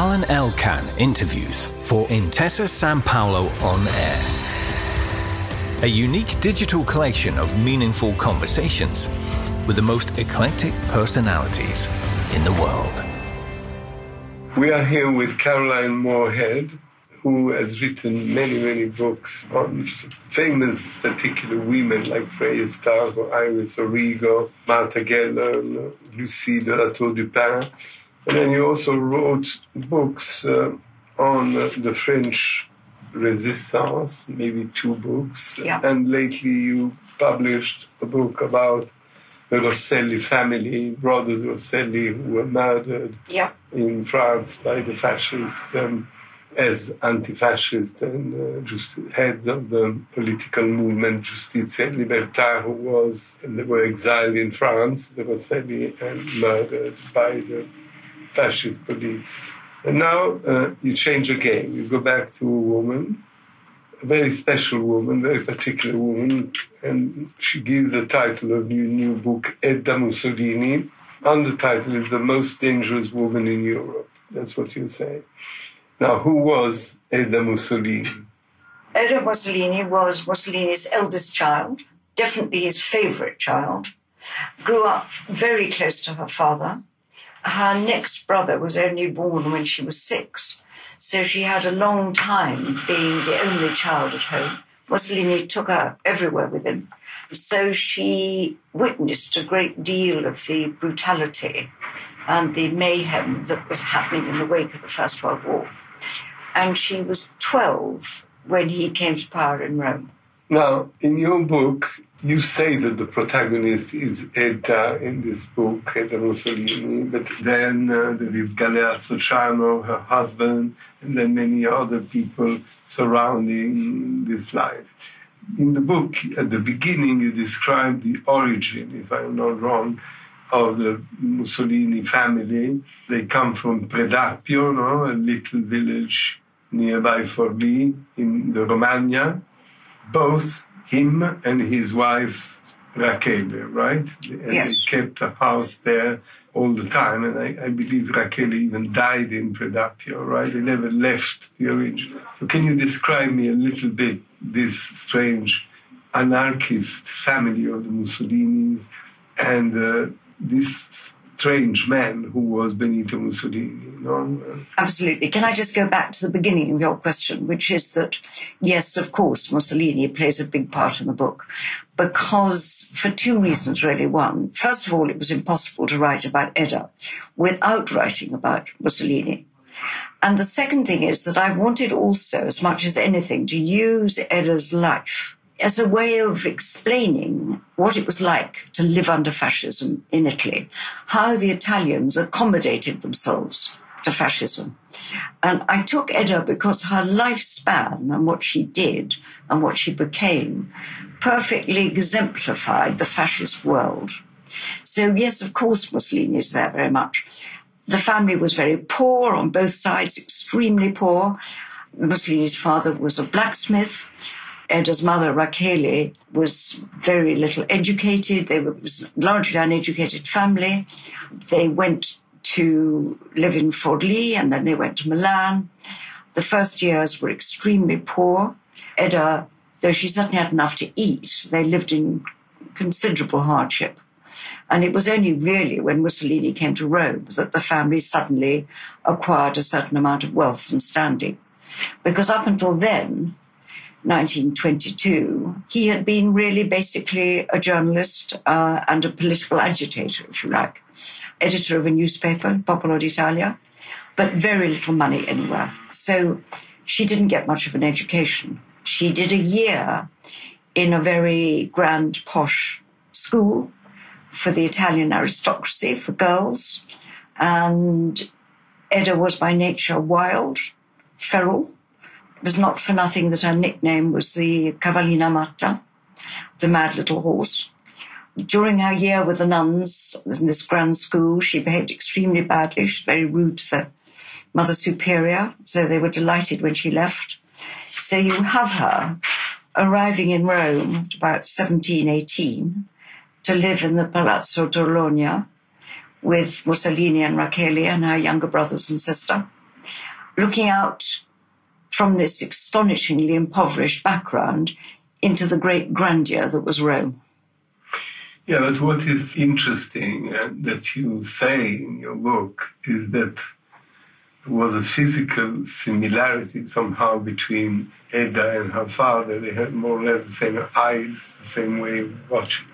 Alain Elkann interviews for Intesa San Paolo on air. A unique digital collection of meaningful conversations with the most eclectic personalities in the world. We are here with Caroline Moorehead, who has written many, many books on famous particular women like Freya Stark or Iris Origo, Martha Gellhorn, Lucie de la Tour du Pin. And then you also wrote books uh, on uh, the French resistance, maybe two books. Yeah. And lately you published a book about the Rosselli family, brothers Rosselli, who were murdered Yeah. in France by the fascists um, as anti-fascist and uh, just heads of the political movement Justitia et Libertà, who was and they were exiled in France, the Rosselli, and murdered by the fascist police. And now uh, you change again. You go back to a woman, a very special woman, very particular woman, and she gives the title of your new book, Edda Mussolini. The title is The Most Dangerous Woman in Europe. That's what you say. Now, who was Edda Mussolini? Edda Mussolini was Mussolini's eldest child, definitely his favorite child. Grew up very close to her father. Her next brother was only born when she was six, so she had a long time being the only child at home. Mussolini took her everywhere with him. So she witnessed a great deal of the brutality and the mayhem that was happening in the wake of the First World War. And she was 12 when he came to power in Rome. Now, in your book, you say that the protagonist is Edda in this book, Edda Mussolini, but then uh, there is Galeazzo Ciano, her husband, and then many other people surrounding this life. In the book, at the beginning, you describe the origin, if I'm not wrong, of the Mussolini family. They come from Predappio, no? a little village nearby Forlì in the Romagna both him and his wife Rachele, right? And Yes. they kept a house there all the time, and I, I believe Rachele even died in Predappio, right? They never left the original. So can you describe me a little bit this strange anarchist family of the Mussolinis and uh, this strange man who was Benito Mussolini, you know? Absolutely. Can I just go back to the beginning of your question, which is that, yes, of course, Mussolini plays a big part in the book because for two reasons, really. One, first of all, it was impossible to write about Edda without writing about Mussolini. And the second thing is that I wanted also, as much as anything, to use Edda's life as a way of explaining what it was like to live under fascism in Italy, how the Italians accommodated themselves to fascism. And I took Edda because her lifespan and what she did and what she became perfectly exemplified the fascist world. So, yes, of course, Mussolini is there very much. The family was very poor on both sides, extremely poor. Mussolini's father was a blacksmith. Edda's mother, Rachele, was very little educated. They were largely uneducated family. They went to live in Forlì and then they went to Milan. The first years were extremely poor. Edda, though she certainly had enough to eat, they lived in considerable hardship. And it was only really when Mussolini came to Rome that the family suddenly acquired a certain amount of wealth and standing. Because up until then, 1922, he had been really basically a journalist uh, and a political agitator, if you like, editor of a newspaper, Popolo d'Italia, but very little money anywhere. So she didn't get much of an education. She did a year in a very grand, posh school for the Italian aristocracy, for girls. And Edda was by nature wild, feral. It was not for nothing that her nickname was the Cavallina Matta, the mad little horse. During her year with the nuns in this grand school, she behaved extremely badly. She was very rude to the Mother Superior, so they were delighted when she left. So you have her arriving in Rome at about 1718 to live in the Palazzo Torlonia with Mussolini and Rachele and her younger brothers and sister. looking out from this astonishingly impoverished background into the great grandeur that was Rome. Yeah, but what is interesting uh, that you say in your book is that there was a physical similarity somehow between Edda and her father. They had more or less the same eyes, the same way of watching.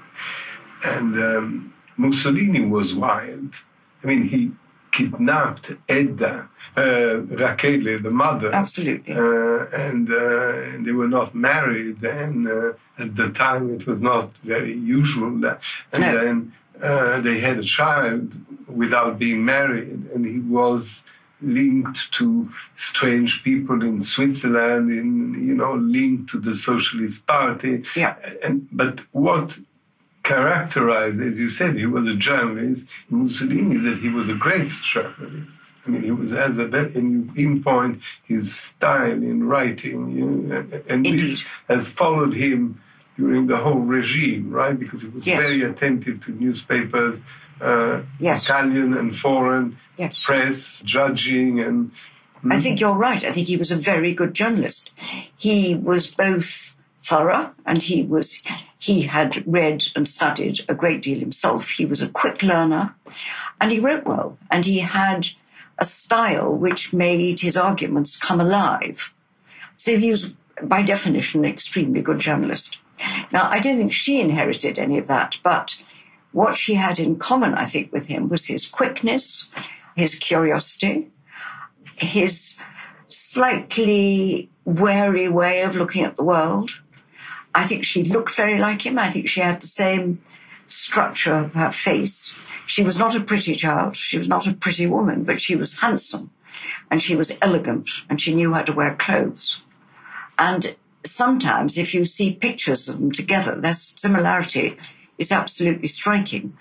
And um, Mussolini was wild. I mean, he kidnapped Edda, uh, Rachele, the mother. Absolutely. Uh, and uh, they were not married, and uh, at the time it was not very usual. That, and No. then uh, they had a child without being married, and he was linked to strange people in Switzerland, in you know, linked to the Socialist Party. Yeah. And but what characterized, as you said, he was a journalist. Mussolini that he was a great journalist. I mean, he was as a very, and you pinpoint his style in writing, you know, and- and Indeed. this has followed him during the whole regime, right? Because he was very attentive to newspapers, uh, Yes. Italian and foreign Yes. press, judging, and I think you're right. I think he was a very good journalist. He was both thorough and he was he had read and studied a great deal himself. He was a quick learner and he wrote well and he had a style which made his arguments come alive. So he was by definition an extremely good journalist. Now I don't think she inherited any of that, but what she had in common, I think, with him was his quickness, his curiosity, his slightly wary way of looking at the world. I think she looked very like him. I think she had the same structure of her face. She was not a pretty child. She was not a pretty woman, but she was handsome and she was elegant and she knew how to wear clothes. And sometimes if you see pictures of them together, their similarity is absolutely striking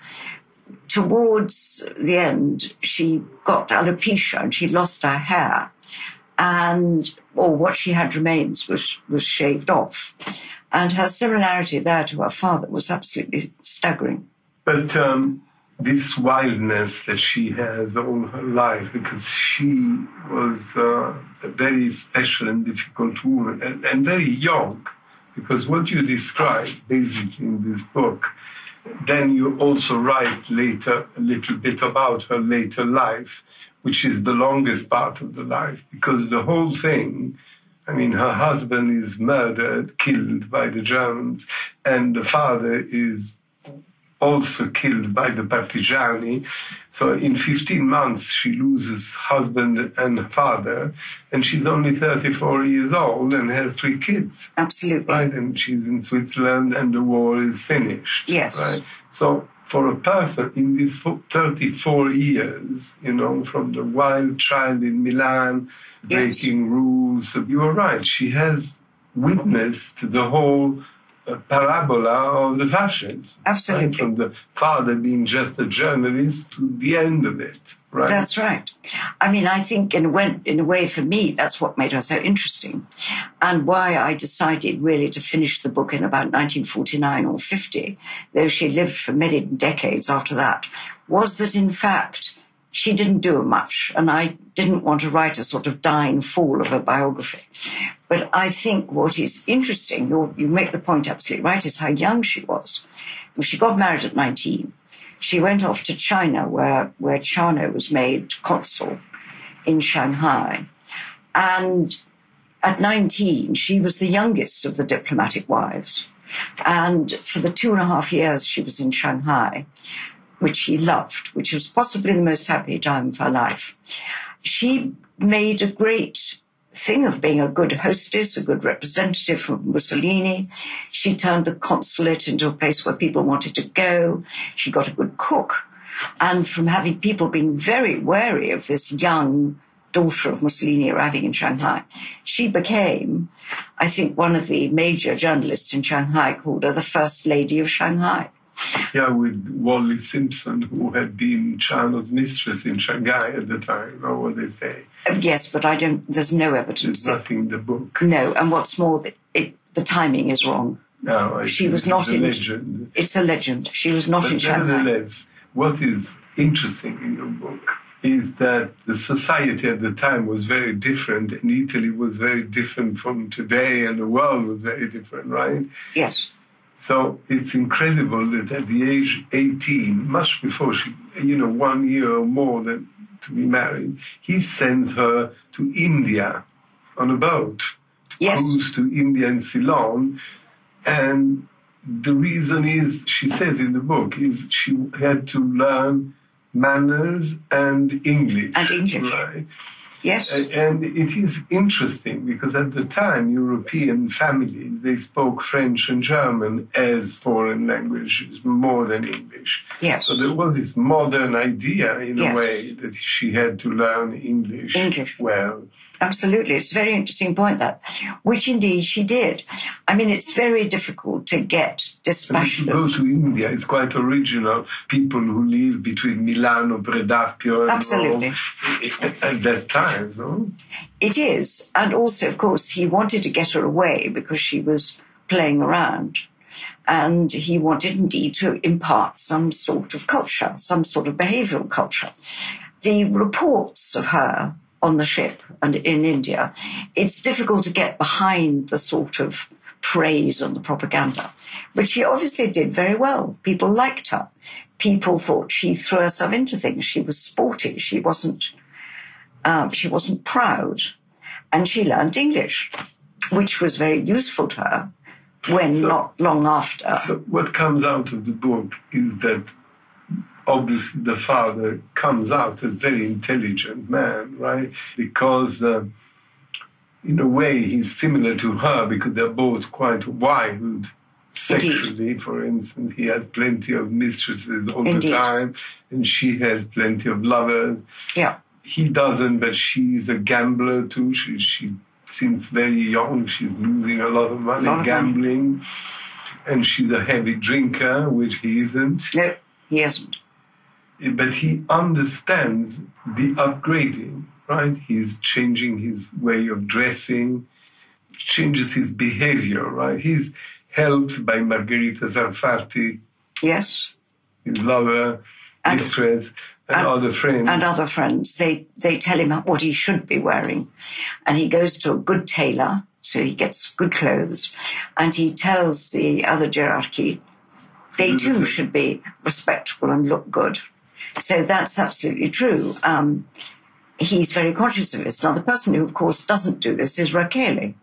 towards the end, she got alopecia and she lost her hair, and or what she had remains was was shaved off, and her similarity there to her father was absolutely staggering. But um, this wildness that she has all her life, because she was uh, a very special and difficult woman, and, and very young, because what you describe basically in this book, then you also write later a little bit about her later life, which is the longest part of the life, because the whole thing I mean, her husband is murdered, killed by the Germans, and the father is also killed by the partigiani. So in 15 months, she loses husband and father, and she's only 34 years old and has three kids. Absolutely. Right, and she's in Switzerland, and the war is finished. Yes. Right. So for a person in these 34 years, you know, from the wild child in Milan, Yes. breaking rules, you are right. She has witnessed the whole uh, parabola of the fascists. Absolutely. Right? From the father being just a journalist to the end of it. Right. That's right. I mean, I think in a, way, in a way, for me, that's what made her so interesting, and why I decided really to finish the book in about 1949 or 50, though she lived for many decades after that, was that in fact she didn't do much, and I didn't want to write a sort of dying fall of a biography. But I think what is interesting, you make the point absolutely right, is how young she was. She got married at 19 she went off to China, where, where Ciano was made consul in Shanghai. And at 19, she was the youngest of the diplomatic wives. And for the two and a half years she was in Shanghai, which she loved, which was possibly the most happy time of her life, she made a great thing of being a good hostess, a good representative for Mussolini. She turned the consulate into a place where people wanted to go. She got a good cook. And from having people being very wary of this young daughter of Mussolini arriving in Shanghai, she became, I think, one of the major journalists in Shanghai called her the First Lady of Shanghai. Yeah, with Wally Simpson, who had been Ciano's mistress in Shanghai at the time, or what they say. Uh, Yes, but I don't, there's no evidence. There's nothing in the book. No, and what's more, the, it, the timing is wrong. No, I She was it's not a in. legend. It's a legend. She was not in But Shanghai. nevertheless, what is interesting in your book is that the society at the time was very different, and Italy was very different from today, and the world was very different, right? Yes. So it's incredible that at the age 18, much before she, you know, one year or more than to be married, he sends her to India on a boat, Yes. cruise to India and Ceylon. And the reason is, she says in the book, is she had to learn manners and English. And English. Right? Yes. And it is interesting because at the time, European families, they spoke French and German as foreign languages more than English. Yes. So there was this modern idea, in Yes. a way, that she had to learn English, English. well. Absolutely. It's a very interesting point that, which indeed she did. I mean, it's very difficult to get And if you dispassionate. go to India, it's quite original. People who live between Milano, Predappio, and Absolutely. At that time, no? It is. And also, of course, he wanted to get her away because she was playing around. And he wanted indeed to impart some sort of culture, some sort of behavioral culture. The reports of her on the ship and in India, it's difficult to get behind the sort of praise and the propaganda. But she obviously did very well. People liked her. People thought she threw herself into things. She was sporty. She wasn't um, she wasn't proud, and she learned English, which was very useful to her when So- not long after. So what comes out of the book is that obviously the father comes out as very intelligent man, right? Because uh, in a way he's similar to her because they're both quite wild sexually. For instance, he has plenty of mistresses all Indeed. the time, and she has plenty of lovers. yeah, He doesn't, but she's a gambler too. She, she since very young, she's losing a lot of money Lot of money. gambling, and she's a heavy drinker, which he isn't. no, he hasn't. But he understands the upgrading, right? He's changing his way of dressing, changes his behavior, right? He's helped by Margherita Sarfatti. Yes, his lover, And- mistress, and, and- other friends. and other friends. They they tell him what he should be wearing, and he goes to a good tailor, so he gets good clothes, and he tells the other hierarchy they too should be respectable and look good. So that's absolutely true. Um, he's very conscious of this. Now, the person who, of course, doesn't do this is Rachele.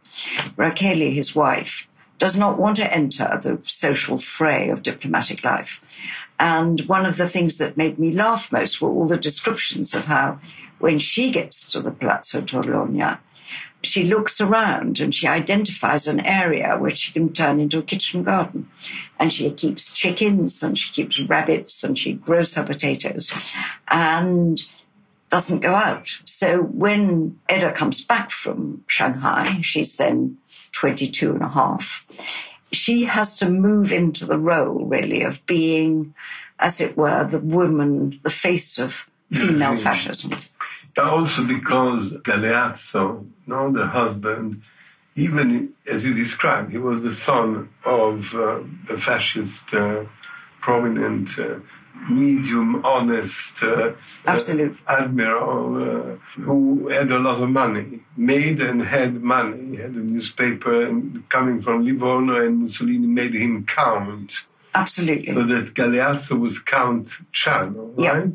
Rachele, his wife, does not want to enter the social fray of diplomatic life. And one of the things that made me laugh most were all the descriptions of how, when she gets to the Palazzo Torlonia, she looks around and she identifies an area which she can turn into a kitchen garden. And she keeps chickens and she keeps rabbits and she grows her potatoes and doesn't go out. So when Edda comes back from Shanghai, she's then 22 and a half, she has to move into the role really of being, as it were, the woman, the face of mm-hmm. female fascism. But also because Galeazzo, no, the husband, even as you described, he was the son of uh, a fascist, uh, prominent, uh, medium, honest uh, Absolute. uh, admiral uh, who had a lot of money, made and had money. He had a newspaper and coming from Livorno, and Mussolini made him count Absolutely. so that Galeazzo was Count Ciano, Yeah. right?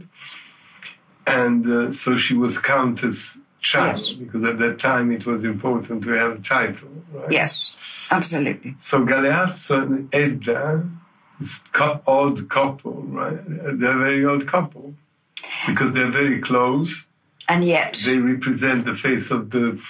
And uh, so she was Countess Ciano, Yes. because at that time it was important to have a title, right? Yes, absolutely. So Galeazzo and Edda, this cou- odd couple, right? They're a very odd couple because they're very close. And yet, They represent the face of the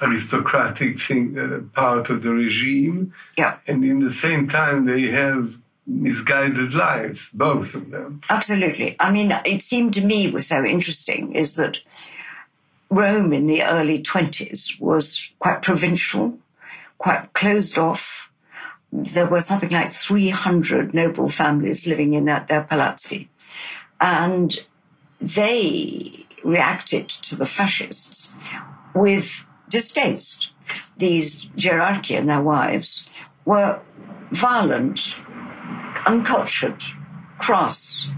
aristocratic thing, uh, part of the regime. yeah, And in the same time, they have misguided lives, both of them. absolutely. I mean, it seemed to me was so interesting is that Rome in the early 20s was quite provincial, quite closed off. There were something like 300 noble families living in their palazzi. And they reacted to the fascists with distaste. These Gerarchi and their wives were violent, uncultured, crass,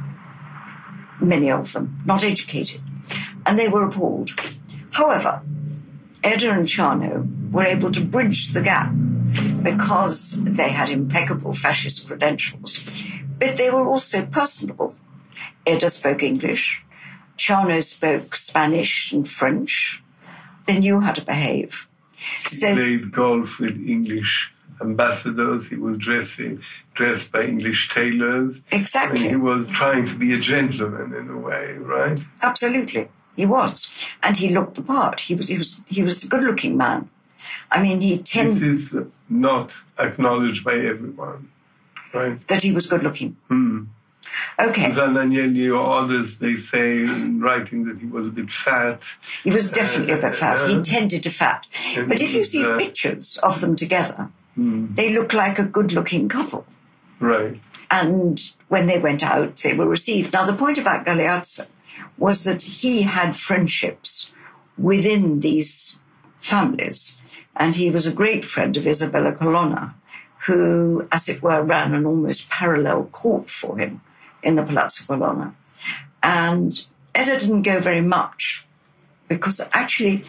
many of them, not educated. and they were appalled. However, Edda and Ciano were able to bridge the gap because they had impeccable fascist credentials, but they were also personable. Edda spoke English, Ciano spoke Spanish and French. They knew how to behave. So, played golf with English ambassadors. He was dressing, dressed by English tailors. Exactly. And he was trying to be a gentleman in a way, right? Absolutely. He was. And he looked the part. He was, he was, he was a good looking man. I mean, he tended. This is not acknowledged by everyone, right? That he was good looking. Hmm. Okay. Zananielli or others, they say in writing that he was a bit fat. He was definitely uh, a bit fat. Uh, he tended to fat. But if you see uh, pictures of them together, hmm. they look like a good looking couple. Right. And when they went out, they were received. Now, the point about Galeazzo was that he had friendships within these families. And he was a great friend of Isabella Colonna, who, as it were, ran an almost parallel court for him in the Palazzo Colonna. And Edda didn't go very much because actually,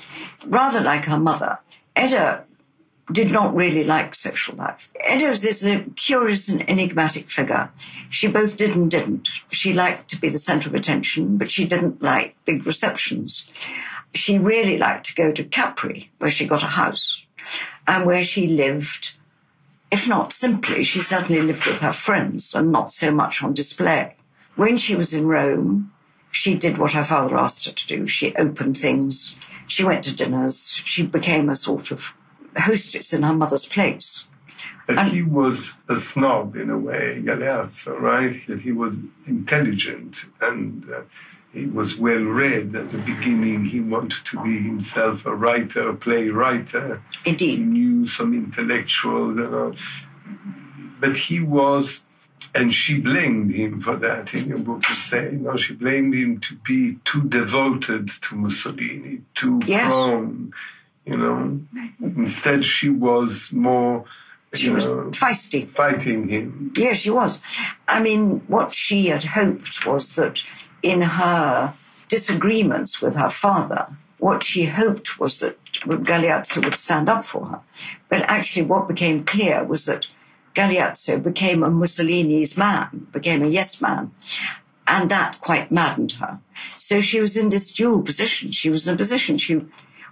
rather like her mother, Edda did not really like social life. Edda is a curious and enigmatic figure. She both did and didn't. She liked to be the center of attention, but she didn't like big receptions. She really liked to go to Capri, where she got a house, and where she lived if not simply, she certainly lived with her friends and not so much on display. When she was in Rome, she did what her father asked her to do. She opened things, she went to dinners, she became a sort of hostess in her mother's place. But and he was a snob in a way, Galeazzo, right? That he was intelligent and uh, he was well read at the beginning. He wanted to be himself a writer, a playwright. Indeed. He knew some intellectual, you know. But he was, and she blamed him for that in your book, you say. You know, she blamed him to be too devoted to Mussolini, too yes. prone, you know. Instead, she was more she was feisty. Fighting him. Yes, she was. I mean, what she had hoped was that in her disagreements with her father, what she hoped was that Galeazzo would stand up for her. But actually, what became clear was that Galeazzo became a Mussolini's man, became a yes man, and that quite maddened her. So she was in this dual position. She was in a position, she,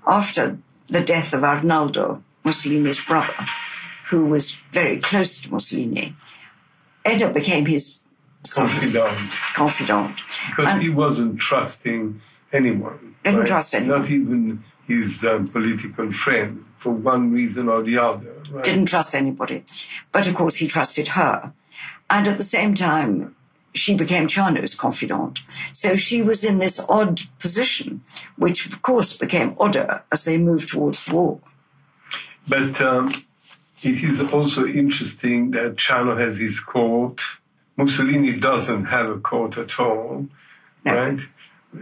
after the death of Arnaldo, Mussolini's brother, who was very close to Mussolini, Edda became his confidant. Confidant. Because and he wasn't trusting anyone. Didn't right? trust anyone. Not even his um, political friends, for one reason or the other. Right? Didn't trust anybody. But of course, he trusted her. And at the same time, she became Ciano's confidant. So she was in this odd position, which of course became odder as they moved towards the war. But um, it is also interesting that Ciano has his court Mussolini doesn't have a court at all, no. right?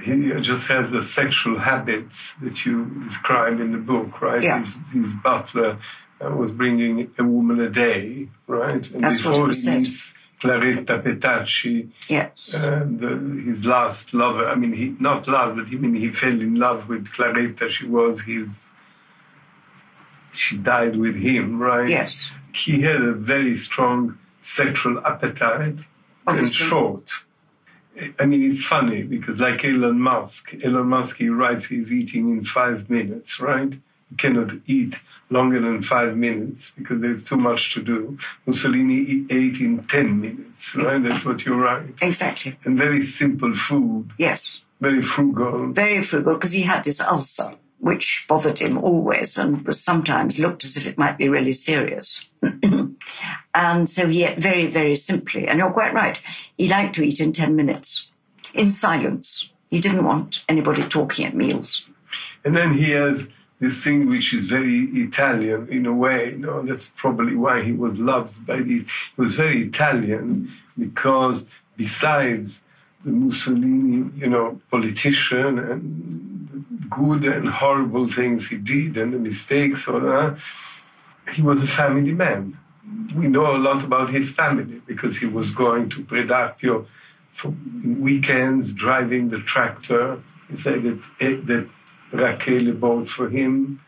He just has the sexual habits that you describe in the book, right? Yeah. His, his butler uh, was bringing a woman a day, right? And That's before he meets Claretta Petacci, yes. Uh, the, his last lover. I mean, he not love, but I mean he fell in love with Claretta. She was his. She died with him, right? Yes. He had a very strong sexual appetite Obviously. and short. I mean, it's funny because, like Elon Musk, Elon Musk, he writes he's eating in five minutes, right? Cannot eat longer than five minutes because there's too much to do. Mussolini ate in 10 minutes, right? That's what you write. Exactly. And very simple food. Yes. Very frugal. Very frugal because he had this ulcer which bothered him always and was sometimes looked as if it might be really serious. and so he ate very, very simply. And you're quite right. He liked to eat in 10 minutes, in silence. He didn't want anybody talking at meals. And then he has this thing which is very Italian in a way. You know, that's probably why he was loved by the. He was very Italian because besides the Mussolini, you know, politician and good and horrible things he did and the mistakes or that, he was a family man. We know a lot about his family because he was going to Predappio for weekends driving the tractor. He said that, eh, that Rachele bought for him.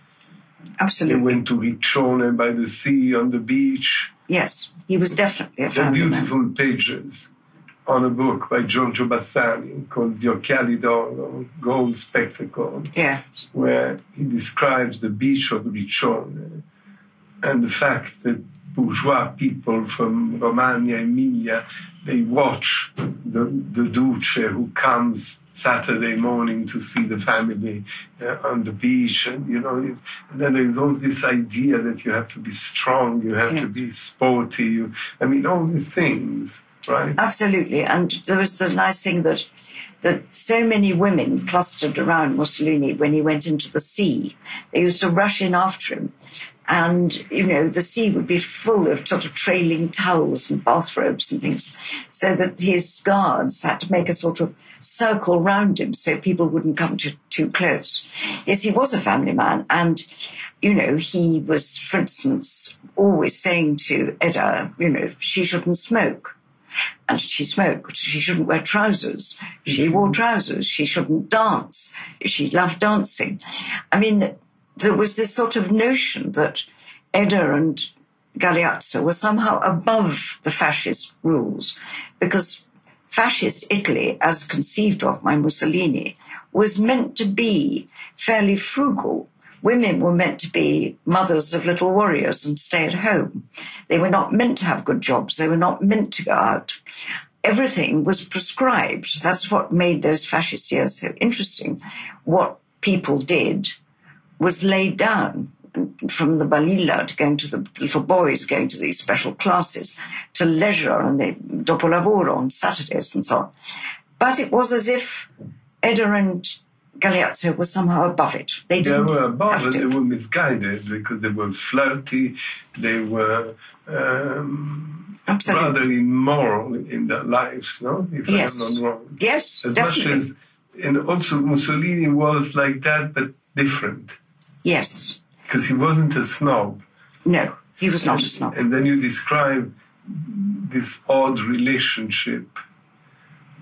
Absolutely. They went to Riccione by the sea on the beach. Yes, he was definitely a They're beautiful man. pages on a book by Giorgio Bassani called Gli Occhiali d'Oro, Gold Spectacle, Yeah, where he describes the beach of Riccione and the fact that bourgeois people from Romagna, Emilia, they watch the, the Duce who comes Saturday morning to see the family uh, on the beach. And, you know, it's, and then there's all this idea that you have to be strong, you have Yeah. to be sporty. You, I mean, all these things, right? absolutely. And there was the nice thing that that so many women clustered around Mussolini when he went into the sea. They used to rush in after him. And, you know, the sea would be full of sort of trailing towels and bathrobes and things, so that his guards had to make a sort of circle round him so people wouldn't come too, too close. Yes, he was a family man. And, you know, he was, for instance, always saying to Edda, you know, she shouldn't smoke and she smoked. She shouldn't wear trousers. She wore trousers. She shouldn't dance. She loved dancing. I mean, there was this sort of notion that Edda and Galeazzo were somehow above the fascist rules because fascist Italy, as conceived of by Mussolini, was meant to be fairly frugal. Women were meant to be mothers of little warriors and stay at home. They were not meant to have good jobs. They were not meant to go out. Everything was prescribed. That's what made those fascist years so interesting. What people did was laid down from the balilla to going to the little boys going to these special classes to leisure and the dopo lavoro on Saturdays and so on. But it was as if Edda and Galeazzo were somehow above it. They They didn't were above it, they were misguided because they were flirty, they were um, Absolutely. rather immoral in their lives, no? If Yes. I'm not wrong. Yes, As definitely. much as, and also Mussolini was like that, but different, yes. because he wasn't a snob. No, he was not a snob. And then you describe this odd relationship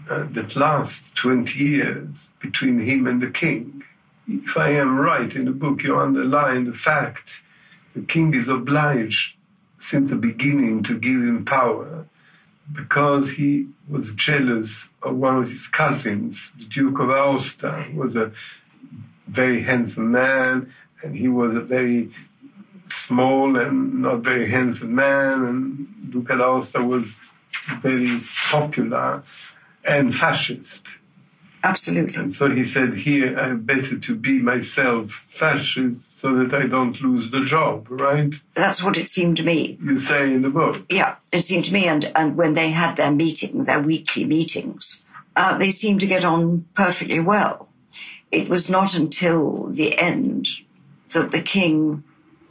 uh, that lasts 20 years between him and the king. If I am right in the book, you underline the fact the king is obliged since the beginning to give him power because he was jealous of one of his cousins, the Duke of Aosta, who was a very handsome man, and he was a very small and not very handsome man, and Duke Aosta was very popular and fascist. Absolutely. And so he said, Here, I better to be myself fascist so that I don't lose the job, right? That's what it seemed to me. You say in the book. Yeah, it seemed to me, and, and when they had their meeting, their weekly meetings, uh, they seemed to get on perfectly well. It was not until the end that the king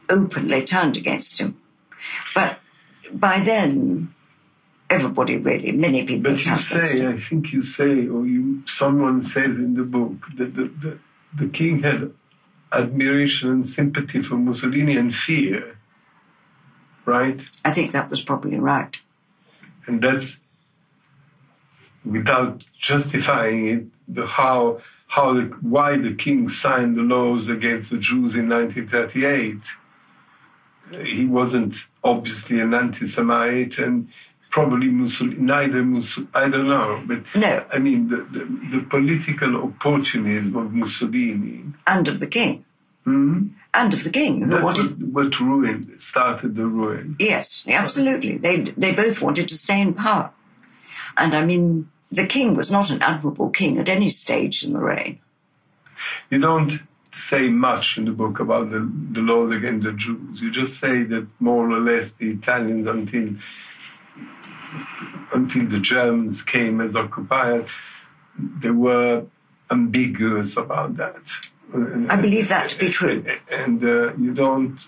openly turned against him. But by then, everybody really, many people But you say. I think you say, or you, someone says in the book, that the, the, the king had admiration and sympathy for Mussolini and fear, right? I think that was probably right. and that's without justifying it the how how the, why the king signed the laws against the Jews in 1938 he wasn't obviously an anti-Semite and probably Mussolini, neither Mussolini, I don't know but No. I mean the, the, the political opportunism of Mussolini And of the king. Mhm. And of the king, that's wanted what, what ruined started the ruin Yes, absolutely. They they both wanted to stay in power, and I mean, the king was not an admirable king at any stage in the reign. You don't say much in the book about the, the laws against the Jews. You just say that more or less the Italians, until until the Germans came as occupiers, they were ambiguous about that. I believe that to be true. And uh, you don't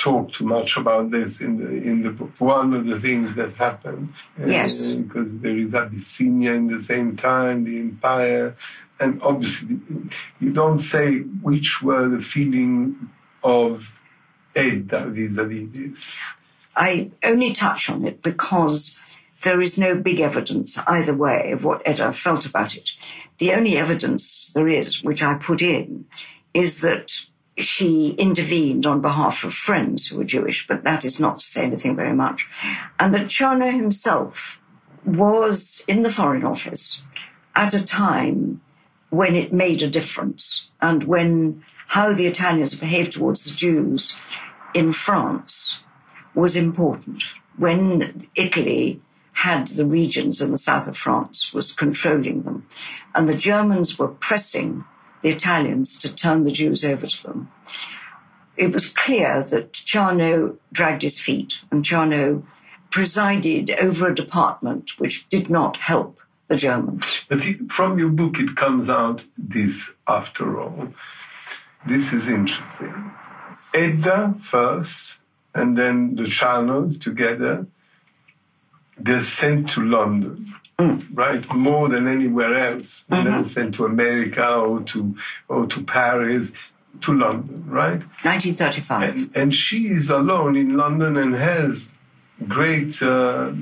talk too much about this in the in the book. One of the things that happened, uh, Yes. because there is Abyssinia in the same time, the empire, and obviously you don't say which were the feeling of Edda vis-a-vis this. I only touch on it because there is no big evidence either way of what Edda felt about it. The only evidence there is, which I put in, is that she intervened on behalf of friends who were Jewish, but that is not to say anything very much. And that Ciano himself was in the Foreign Office at a time when it made a difference and when how the Italians behaved towards the Jews in France was important. When Italy had the regions in the south of France, was controlling them, and the Germans were pressing the Italians to turn the Jews over to them. It was clear that Ciano dragged his feet, and Ciano presided over a department which did not help the Germans. But from your book, it comes out this, after all. This is interesting. Edda first, and then the Charnows together, they're sent to London. Right, more than anywhere else. Mm-hmm. They're sent to America or to or to Paris to London, right? 1935. And, and she is alone in London and has great uh,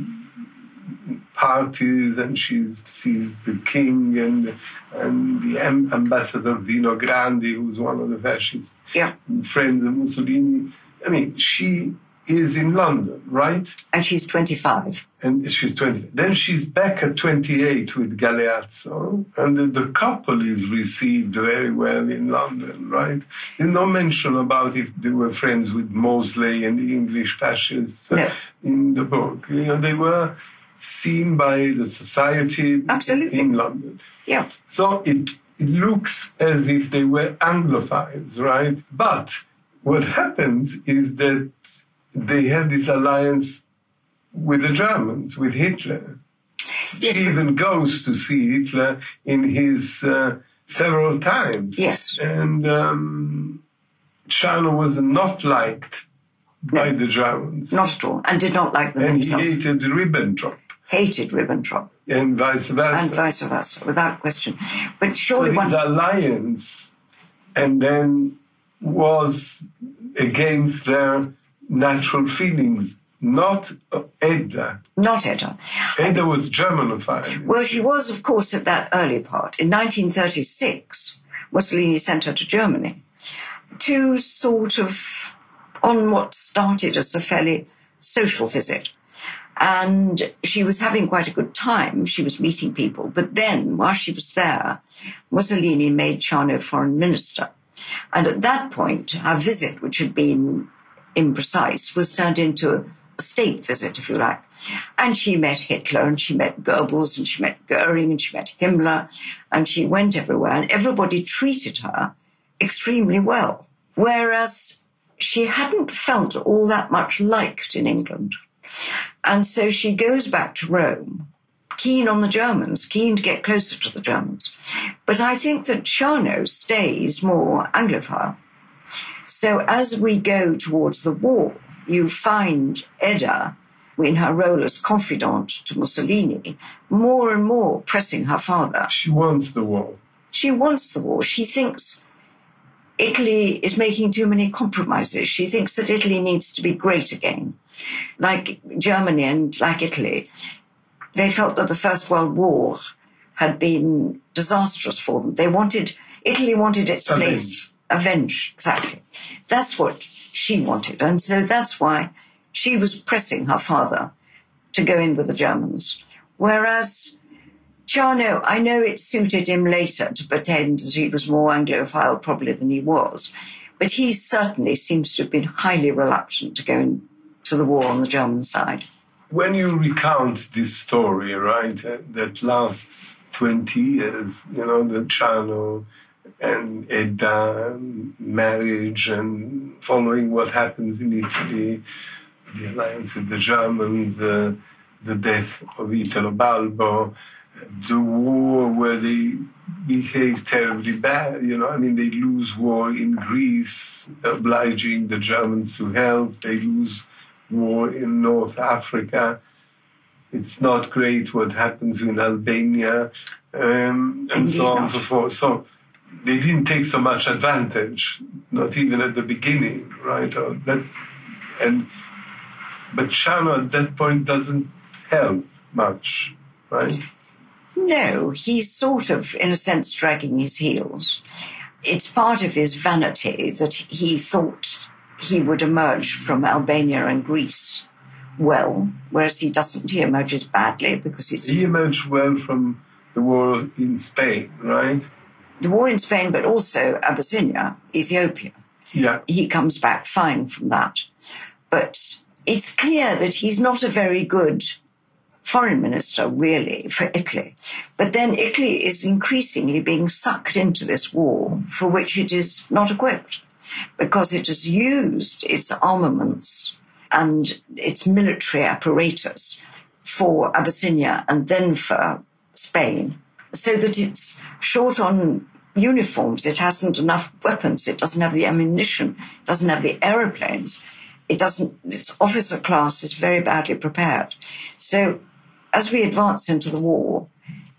parties and she sees the king and and the ambassador Dino Grandi, who's one of the fascist yeah. friends of Mussolini. I mean, she is in London, right? And she's 25. And she's 20. Then she's back at 28 with Galeazzo, and the, the, couple is received very well in London, right? There's no mention about if they were friends with Mosley and the English fascists uh, no. in the book. You know, they were seen by the society Absolutely. in London. Yeah. So it, it looks as if they were Anglophiles, right? But what happens is that they had this alliance with the Germans, with Hitler. Yes, he even goes to see Hitler in his uh, several times. Yes. And um, Ciano was not liked no, by the Germans. Not at all, and did not like them and himself. he hated Ribbentrop. Hated Ribbentrop. And vice versa. And vice versa, without question. But surely so his one... alliance, and then was against their natural feelings, not Edda. Not Edda. Edda was Germanophile. Well, she was, of course, at that early part. In 1936, Mussolini sent her to Germany to sort of on what started as a fairly social visit. And she was having quite a good time. She was meeting people. But then, while she was there, Mussolini made Ciano foreign minister. And at that point, her visit, which had been imprecise, was turned into a state visit, if you like. And she met Hitler and she met Goebbels and she met Goering and she met Himmler and she went everywhere and everybody treated her extremely well. Whereas she hadn't felt all that much liked in England. And so she goes back to Rome, keen on the Germans, keen to get closer to the Germans. But I think that Ciano stays more Anglophile. So as we go towards the war, you find Edda, in her role as confidant to Mussolini, more and more pressing her father. She wants the war. She wants the war. She thinks Italy is making too many compromises. She thinks that Italy needs to be great again. Like Germany and like Italy, they felt that the First World War had been disastrous for them. They wanted, Italy wanted its place. Avenge, exactly. That's what she wanted. And so that's why she was pressing her father to go in with the Germans. Whereas Ciano, I know it suited him later to pretend that he was more Anglophile probably than he was, but he certainly seems to have been highly reluctant to go into the war on the German side. When you recount this story, right, that lasts 20 years, you know, the Ciano and Edda marriage and following what happens in Italy, the alliance with the Germans, the, the death of Italo Balbo, the war where they behave terribly bad. You know, I mean, they lose war in Greece, obliging the Germans to help. They lose war in North Africa. It's not great what happens in Albania, um, and so on and so forth. So they didn't take so much advantage, not even at the beginning, right? That's, and but Ciano at that point doesn't help much, right? No, he's sort of, in a sense, dragging his heels. It's part of his vanity that he thought he would emerge from Albania and Greece well, whereas he doesn't. He emerges badly because it's. He emerged well from the war in Spain, right? The war in Spain, but also Abyssinia, Ethiopia. Yeah. He comes back fine from that. But it's clear that he's not a very good foreign minister, really, for Italy. But then Italy is increasingly being sucked into this war for which it is not equipped because it has used its armaments and its military apparatus for Abyssinia and then for Spain, so that it's short on uniforms, it hasn't enough weapons, it doesn't have the ammunition, it doesn't have the aeroplanes, it doesn't, its officer class is very badly prepared. So as we advance into the war,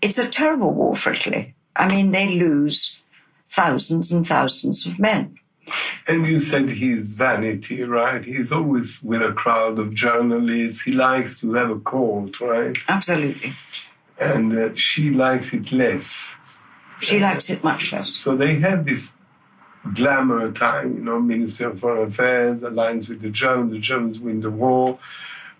it's a terrible war for Italy. I mean, they lose thousands and thousands of men. And you said he's vanity, right? He's always with a crowd of journalists. He likes to have a court, right? Absolutely. And uh, she likes it less. She likes it much less. So they have this glamour time, you know, Minister of Foreign Affairs aligns with the Germans, the Germans win the war.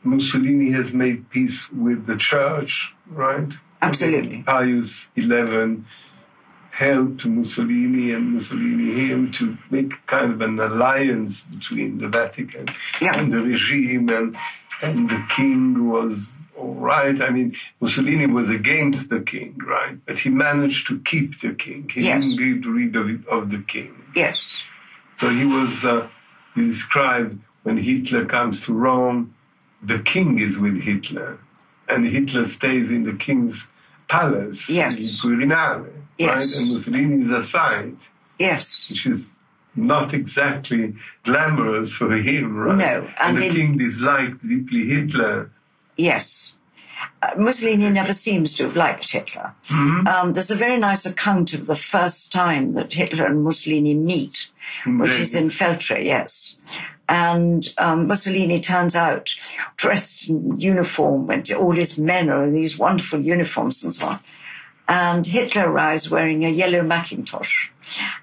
Mussolini has made peace with the church, right? Absolutely. Pius XI helped Mussolini and Mussolini him to make kind of an alliance between the Vatican Yeah. and the regime and and the king was all right. I mean, Mussolini was against the king, right? But he managed to keep the king. He Yes. didn't get rid of, of the king. Yes. So he was, uh, he described when Hitler comes to Rome, the king is with Hitler, and Hitler stays in the king's palace Yes. in Quirinale, Yes. right? And Mussolini is aside, Yes. which is not exactly glamorous for him, right? No, and, and the in- king disliked deeply Hitler. Yes. Uh, Mussolini never seems to have liked Hitler. Mm-hmm. Um, there's a very nice account of the first time that Hitler and Mussolini meet, which is in Feltre, yes. And um, Mussolini turns out dressed in uniform, and all his men are in these wonderful uniforms and so on. And Hitler arrives wearing a yellow Macintosh.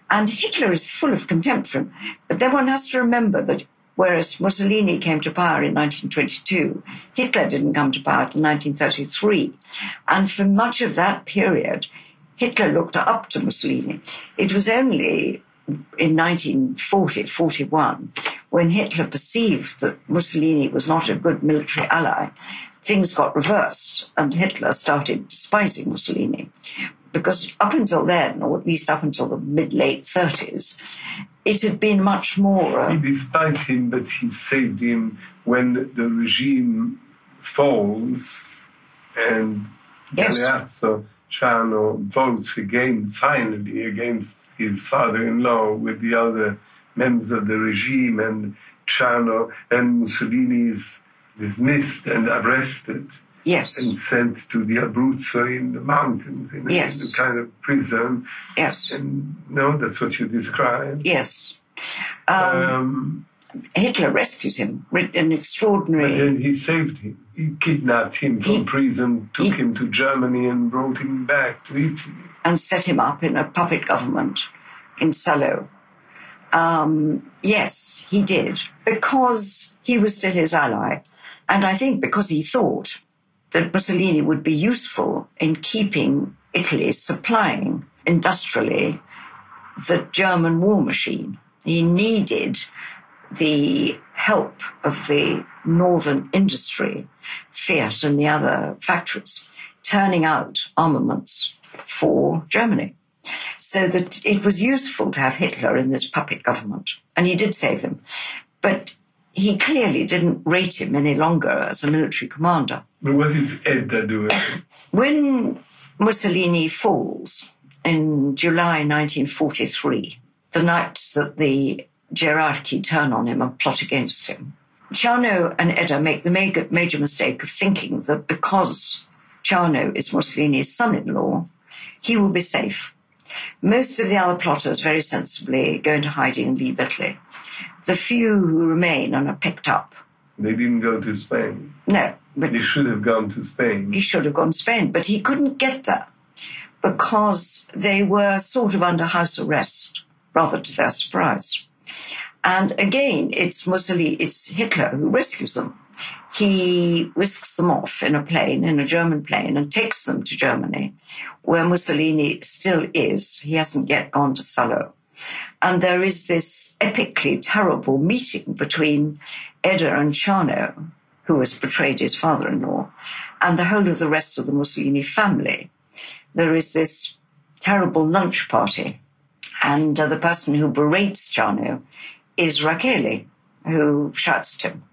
And Hitler is full of contempt for him. But then one has to remember that whereas Mussolini came to power in 1922, Hitler didn't come to power until 1933. And for much of that period, Hitler looked up to Mussolini. It was only in 1940, 41, when Hitler perceived that Mussolini was not a good military ally, things got reversed and Hitler started despising Mussolini. Because up until then, or at least up until the mid late 30s, it had been much more. He Uh, despised him, but he saved him when the regime falls and Yes. Galeazzo Ciano votes again, finally, against his father-in-law with the other members of the regime, and Ciano and Mussolini is dismissed and arrested yes, and sent to the Abruzzo in the mountains in a, Yes. in a kind of prison. yes, And no, that's what you described. yes. Um, Um, Hitler rescues him, an extraordinary. And he saved him. He kidnapped him from He- prison, took he- him to Germany, and brought him back to Italy. and set him up in a puppet government in Salo. Um, yes, he did, because he was still his ally. And I think because he thought that Mussolini would be useful in keeping Italy supplying industrially the German war machine. He needed the help of the northern industry, Fiat and the other factories, turning out armaments for Germany. So that it was useful to have Hitler in this puppet government. And he did save him. But he clearly didn't rate him any longer as a military commander. But what is Edda doing? When Mussolini falls in July 1943, the night that the Gerarchi turn on him and plot against him, Ciano and Edda make the major, major mistake of thinking that because Ciano is Mussolini's son-in-law, he will be safe. Most of the other plotters very sensibly go into hiding and leave Italy. The few who remain and are picked up They didn't go to Spain. No, but They should have gone to Spain. he should have gone to Spain, but he couldn't get there because they were sort of under house arrest, rather to their surprise. And again, it's Mussolini, it's Hitler who rescues them. He whisks them off in a plane, in a German plane, and takes them to Germany, where Mussolini still is. He hasn't yet gone to Salo. And there is this epically terrible meeting between Edda and Ciano, who has betrayed his father-in-law, and the whole of the rest of the Mussolini family. There is this terrible lunch party, and uh, the person who berates Ciano is Rachele, who shouts at him.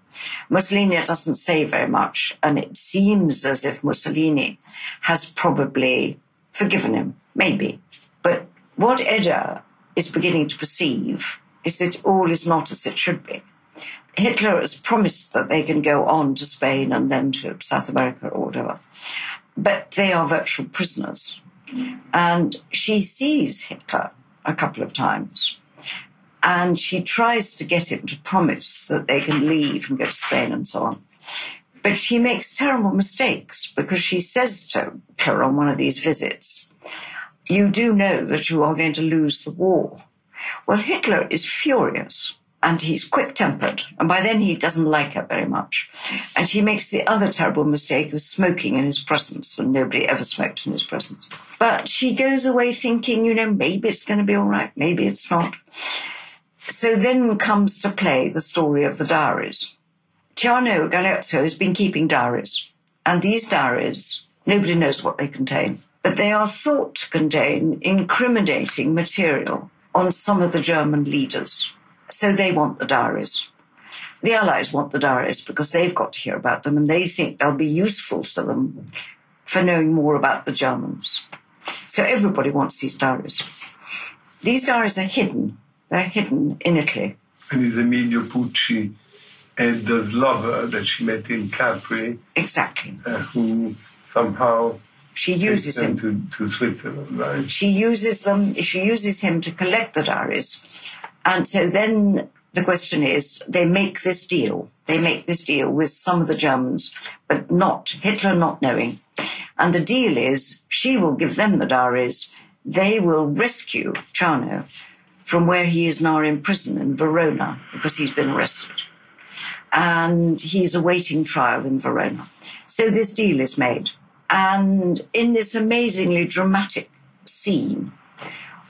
Mussolini doesn't say very much, and it seems as if Mussolini has probably forgiven him, maybe. But what Edda is beginning to perceive is that all is not as it should be. Hitler has promised that they can go on to Spain and then to South America or whatever, but they are virtual prisoners. And she sees Hitler a couple of times and she tries to get him to promise that they can leave and go to Spain and so on. But she makes terrible mistakes because she says to Hitler on one of these visits, you do know that you are going to lose the war. Well, Hitler is furious and he's quick tempered, and by then he doesn't like her very much. And she makes the other terrible mistake of smoking in his presence, and nobody ever smoked in his presence. But she goes away thinking, you know, maybe it's going to be all right, maybe it's not. So then comes to play the story of the diaries. Ciano Galeazzo has been keeping diaries, and these diaries, nobody knows what they contain, but they are thought to contain incriminating material on some of the German leaders. So they want the diaries. The Allies want the diaries because they've got to hear about them and they think they'll be useful to them for knowing more about the Germans. So everybody wants these diaries. These diaries are hidden. They're hidden in Italy. And it's Emilio Pucci, Edda's lover that she met in Capri, Exactly. uh, who somehow She uses him. to, to Switzerland, right? She uses them, she uses him to collect the diaries. And so then the question is, they make this deal. They make this deal with some of the Germans, but not, Hitler not knowing. And the deal is, she will give them the diaries. They will rescue Ciano from where he is now in prison in Verona because he's been arrested. And he's awaiting trial in Verona. So this deal is made. And in this amazingly dramatic scene,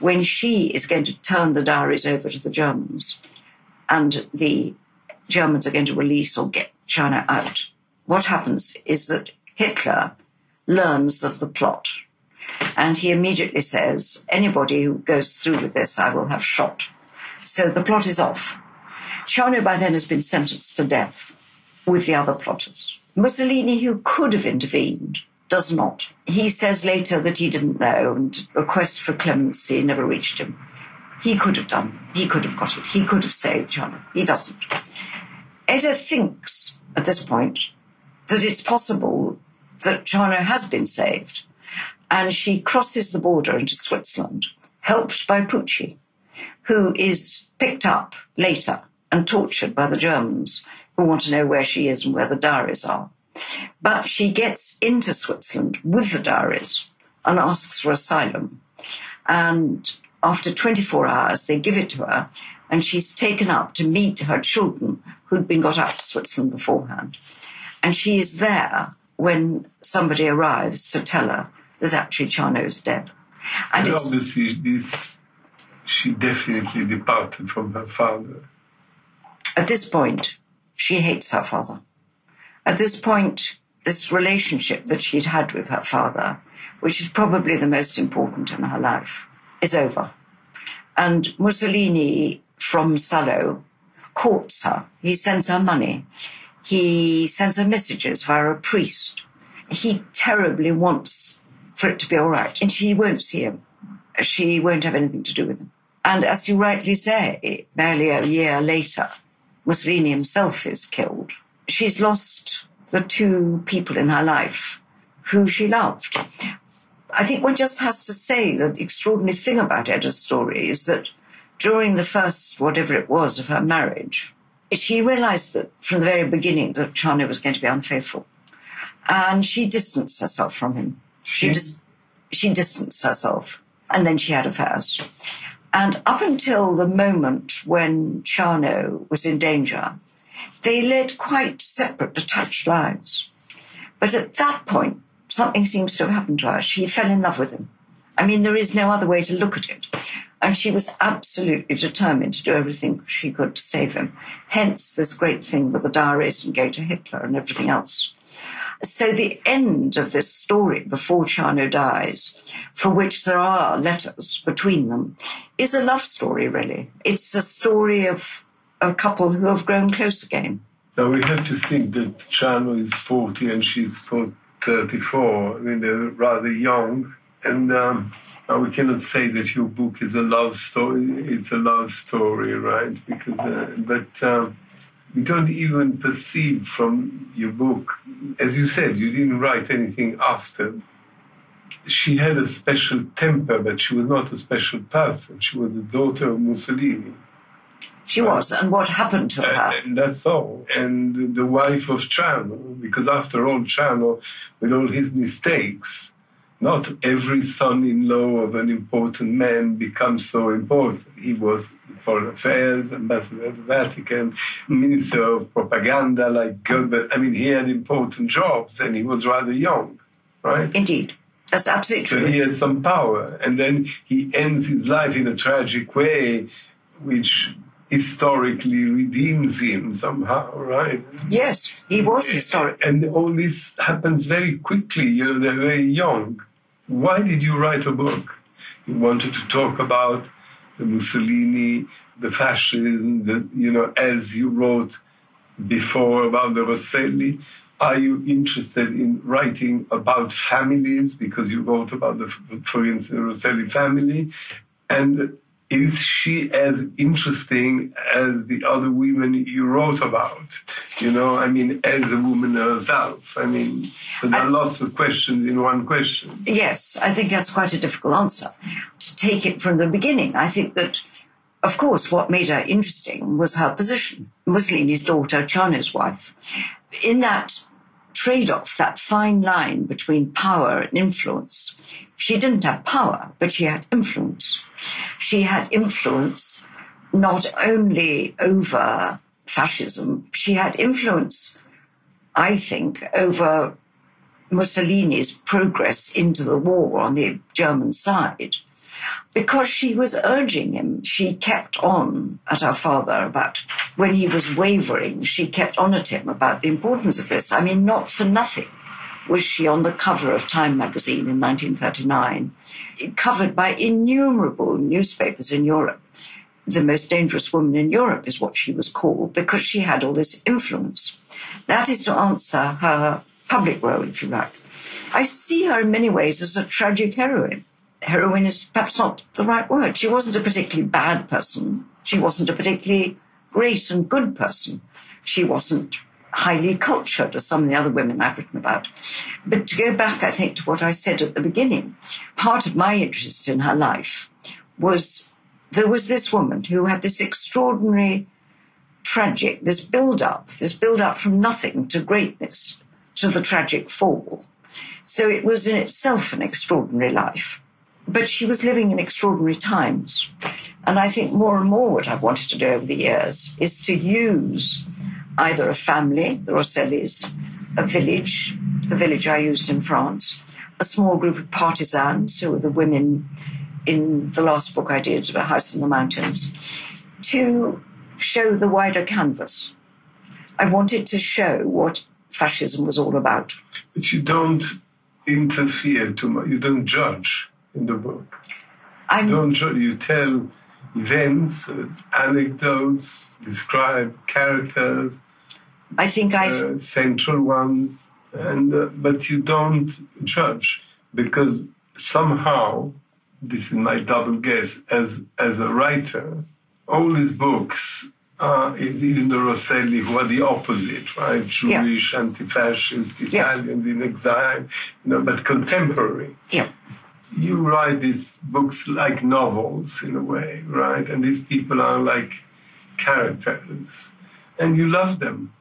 when she is going to turn the diaries over to the Germans and the Germans are going to release or get Ciano out, what happens is that Hitler learns of the plot and he immediately says, anybody who goes through with this, I will have shot. So the plot is off. Ciano by then has been sentenced to death with the other plotters. Mussolini, who could have intervened, does not. He says later that he didn't know and request for clemency never reached him. He could have done. He could have got it. He could have saved Ciano. He doesn't. Edda thinks at this point that it's possible that Ciano has been saved and she crosses the border into Switzerland, helped by Pucci, who is picked up later and tortured by the Germans, who want to know where she is and where the diaries are. But she gets into Switzerland with the diaries and asks for asylum. And after 24 hours, they give it to her, and she's taken up to meet her children who'd been got out to Switzerland beforehand. And she is there when somebody arrives to tell her that actually Ciano's dead. And And obviously, this she definitely departed from her father. at this point, she hates her father. At this point, this relationship that she'd had with her father, which is probably the most important in her life, is over. And Mussolini from Salo courts her. He sends her money. He sends her messages via a priest. He terribly wants for it to be all right. And she won't see him. She won't have anything to do with him. And as you rightly say, barely a year later, Mussolini himself is killed. She's lost the two people in her life who she loved. I think one just has to say that the extraordinary thing about Edda's story is that during the first, whatever it was, of her marriage, she realized that from the very beginning that Ciano was going to be unfaithful. And she distanced herself from him. She, dis- she distanced herself. And then she had affairs. And up until the moment when Ciano was in danger, they led quite separate, detached lives. But at that point, something seems to have happened to her. She fell in love with him. I mean, there is no other way to look at it. And she was absolutely determined to do everything she could to save him. Hence this great thing with the diaries and go to Hitler and everything else. So the end of this story before Ciano dies, for which there are letters between them, is a love story, really. It's a story of a couple who have grown close again. Now we have to think that Ciano is 40 and she's for 34. I mean, they're rather young. And um, we cannot say that your book is a love story. It's a love story, right? Because, uh, but um, we don't even perceive from your book, as you said, you didn't write anything after. She had a special temper, but she was not a special person. She was the daughter of Mussolini. She was, and what happened to uh, her? And that's all. And the wife of Ciano, because after all, Ciano, with all his mistakes, not every son-in-law of an important man becomes so important. He was foreign affairs, ambassador to the Vatican, minister of propaganda, like Gilbert. I mean, he had important jobs, and he was rather young, right? Indeed. That's absolutely So true. he had some power. And then he ends his life in a tragic way, which historically redeems him somehow, right? Yes, he was historic. And all this happens very quickly, you know, they're very young. Why did you write a book? You wanted to talk about the Mussolini, the fascism, the, you know, as you wrote before about the Rosselli. Are you interested in writing about families because you wrote about the, for instance, Rosselli family? And is she as interesting as the other women you wrote about? You know, I mean, as a woman herself. I mean, there are I- lots of questions in one question. Yes, I think that's quite a difficult answer. To take it from the beginning, I think that, of course, what made her interesting was her position. Mussolini's daughter, Ciano's wife. In that trade off, that fine line between power and influence, she didn't have power, but she had influence. She had influence not only over fascism, she had influence, I think, over Mussolini's progress into the war on the German side. Because she was urging him, she kept on at her father about when he was wavering, she kept on at him about the importance of this. I mean, not for nothing was she on the cover of Time magazine in 1939, covered by innumerable newspapers in Europe. The most dangerous woman in Europe is what she was called because she had all this influence. That is to answer her public role, if you like. I see her in many ways as a tragic heroine. Heroine is perhaps not the right word. She wasn't a particularly bad person. She wasn't a particularly great and good person. She wasn't highly cultured as some of the other women I've written about. But to go back, I think, to what I said at the beginning, part of my interest in her life was there was this woman who had this extraordinary tragic, this build up, this build up from nothing to greatness to the tragic fall. So it was in itself an extraordinary life. But she was living in extraordinary times. And I think more and more what I've wanted to do over the years is to use either a family, the Rossellis, a village, the village I used in France, a small group of partisans who were the women in the last book I did, A House in the Mountains, to show the wider canvas. I wanted to show what fascism was all about. But you don't interfere too much. You don't judge in the book. I'm, don't judge. You tell events, anecdotes, describe characters, I think I, uh, central ones, and uh, but you don't judge because somehow this is my double guess as as a writer. All his books uh, is even the Rosselli who are the opposite, right? Yeah. Jewish, anti-fascist, Yeah. Italians in exile, you know, but contemporary yeah, you write these books like novels in a way, right? And these people are like characters. and you love them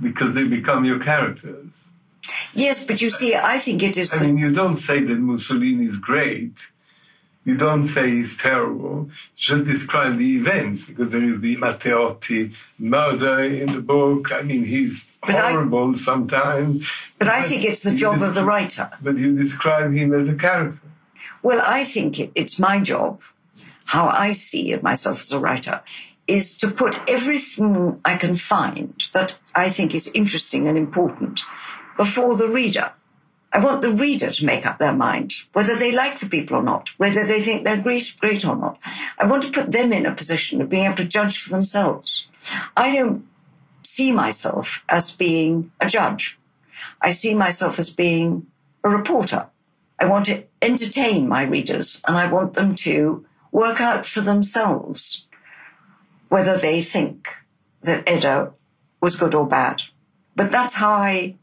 because they become your characters. Yes, but you see, I think it is. I mean, you don't say that Mussolini is great. You don't say he's terrible. Just describe the events because there is the Matteotti murder in the book. I mean, he's But I- horrible sometimes. but I think it's the job of the writer. But you describe him as a character. Well, I think it, it's my job, how I see it myself as a writer, is to put everything I can find that I think is interesting and important before the reader. I want the reader to make up their mind whether they like the people or not, whether they think they're great, great or not. I want to put them in a position of being able to judge for themselves. I don't see myself as being a judge. I see myself as being a reporter. I want to entertain my readers and I want them to work out for themselves whether they think that Edda was good or bad. But that's how I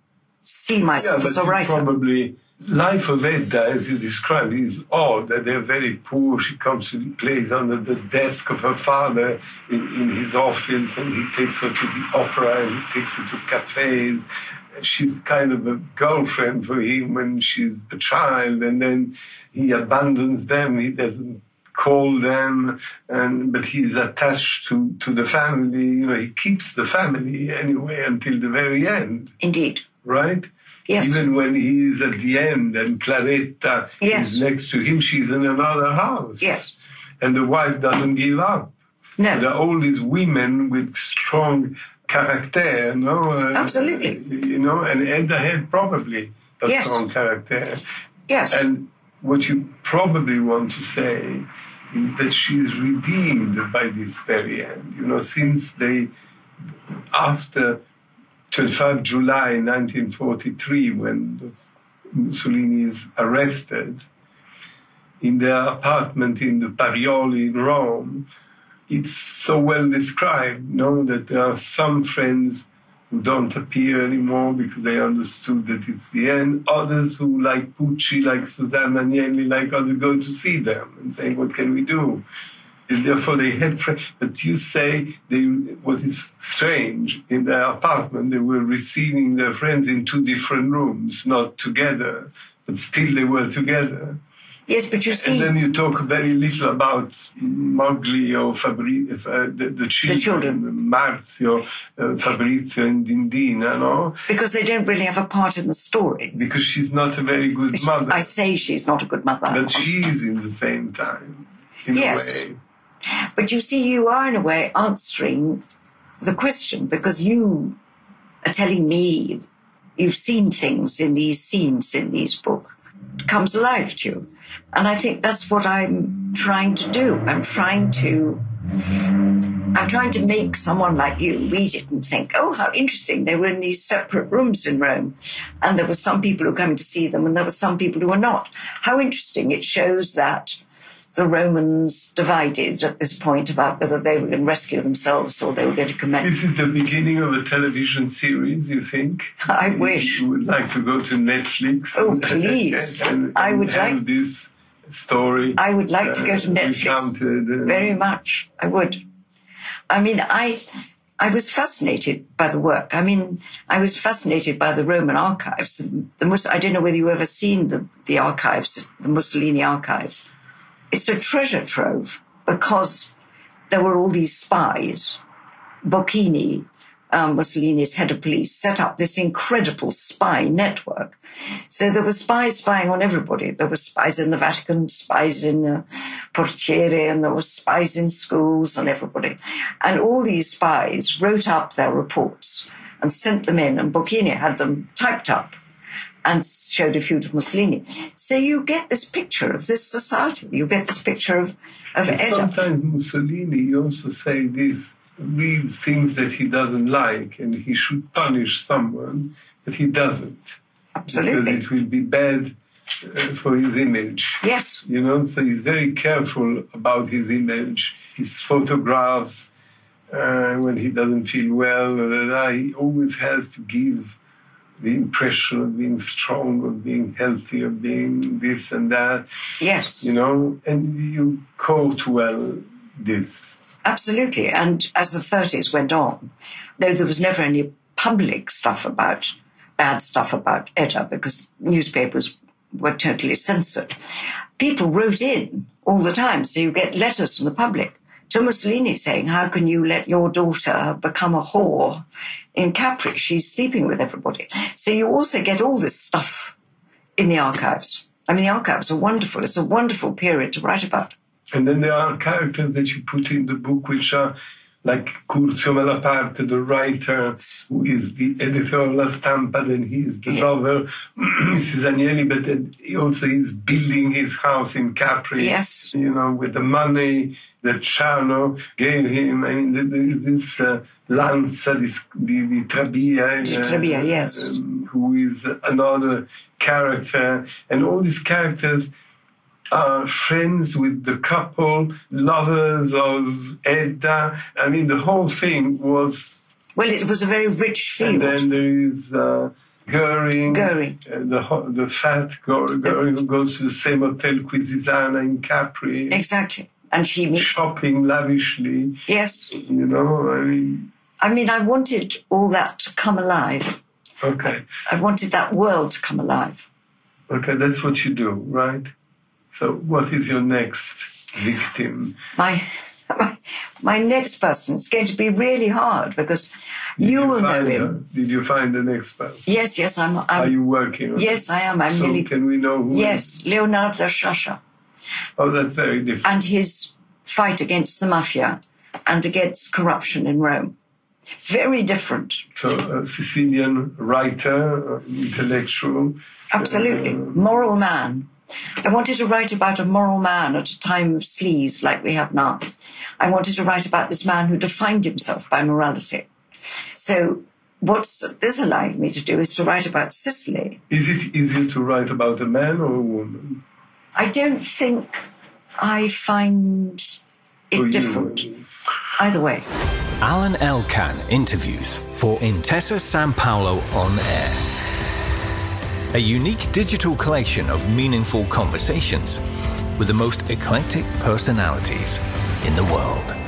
see Yeah, myself but as a writer. probably life of Edda, as you described, is odd. That they're very poor. She comes to plays under the desk of her father in, in his office, and he takes her to the opera and he takes her to cafes. She's kind of a girlfriend for him when she's a child, and then he abandons them. He doesn't call them, and but he's attached to, to the family. You know, he keeps the family anyway until the very end Indeed. Right? Yes. Even when he is at the end and Claretta Yes. is next to him, she's in another house. Yes. And the wife doesn't give up. There No. are all these women with strong character, no? Uh, Absolutely. You know, and Edda had probably a Yes. strong character. Yes. And what you probably want to say is that she is redeemed by this very end. You know, since they, after 25 July 1943, when Mussolini is arrested in their apartment in the Parioli in Rome, it's so well described, you know, that there are some friends who don't appear anymore because they understood that it's the end. Others who, like Pucci, like Susanna Agnelli, like others, go to see them and say, what can we do? And therefore, they had friends. But you say they, what is strange in their apartment, they were receiving their friends in two different rooms, not together, but still they were together. yes, but you see, And then you talk very little about Mowgli or Fabri- uh, the, the children, children. Marzio, uh, Fabrizio, and Dindina, no? because they don't really have a part in the story. Because she's not a very good mother, I say she's not a good mother. but she is in the same time, in Yes. a way. But you see, you are in a way answering the question because you are telling me you've seen things in these scenes in these books. Comes alive to you. And I think that's what I'm trying to do. I'm trying to I'm trying to make someone like you read it and think, oh, how interesting. They were in these separate rooms in Rome. And there were some people who were coming to see them, and there were some people who were not. How interesting. It shows that the Romans divided at this point about whether they were going to rescue themselves or they were going to commence. This is the beginning of a television series, you think? I wish. You would like to go to Netflix. Oh, and- please. And, and, I would like- this story. I would like to go to uh, Netflix. Very much. I would. I mean, I I was fascinated by the work. I mean, I was fascinated by the Roman archives. The, the I don't know whether you ever seen the, the archives, the Mussolini archives. It's a treasure trove because there were all these spies. Bocchini, um, Mussolini's head of police, set up this incredible spy network. So there were spies spying on everybody. There were spies in the Vatican, spies in uh, Portiere, and there were spies in schools and everybody. And all these spies wrote up their reports and sent them in, and Bocchini had them typed up and showed a few to Mussolini. So you get this picture of this society. You get this picture of, of sometimes Mussolini also say this, read things that he doesn't like, and he should punish someone, but he doesn't. Absolutely. Because it will be bad uh, for his image. Yes. You know, so he's very careful about his image, his photographs, uh, when he doesn't feel well, blah, blah, blah, he always has to give the impression of being strong, of being healthy, of being this and that Yes. you know, and you quote well this. Absolutely. And as the 30s went on, though there was never any public stuff about bad stuff about Edda because newspapers were totally censored, people wrote in all the time. So you get letters from the public to Mussolini saying, How can you let your daughter become a whore in Capri? She's sleeping with everybody. So you also get all this stuff in the archives. I mean, the archives are wonderful. It's a wonderful period to write about. And then there are characters that you put in the book which are like Curzio Malaparte, the writer, who is the editor of La Stampa, then he is the yeah. lover, Mrs. Agnelli, but also is building his house in Capri. Yes. You know, with the money that Ciano gave him. I mean, this uh, Lanza, this, the, the Trabia. Uh, Trabia, yes. Um, who is another character. And all these characters are friends with the couple, lovers of Edda. I mean, the whole thing was. Well, it was a very rich field. And then there is uh, Goering, Goering. Uh, the, the fat Goering who goes to the same hotel Quisisana in Capri. Exactly. And she meets. Shopping lavishly. Yes. You know, I mean. I mean, I wanted all that to come alive. Okay. I wanted that world to come alive. Okay, that's what you do, right? So, what is your next victim? My, my, my next person. It's going to be really hard because Did you, you will know him. Her? Did you find the next person? Yes, yes, I'm. I'm Are you working? yes, it? I am. I'm so really. Can we know who? Yes, Leonardo Sciascia. Oh, that's very different. And his fight against the mafia and against corruption in Rome. Very different. So, a Sicilian writer, intellectual. Absolutely. Uh, moral man I wanted to write about a moral man at a time of sleaze like we have now. I wanted to write about this man who defined himself by morality. So what this allowed me to do is to write about Sicily. Is it easier to write about a man or a woman? I don't think I find it different. Either way. Alain Elkann interviews for Intesa San Paolo on air a unique digital collection of meaningful conversations with the most eclectic personalities in the world.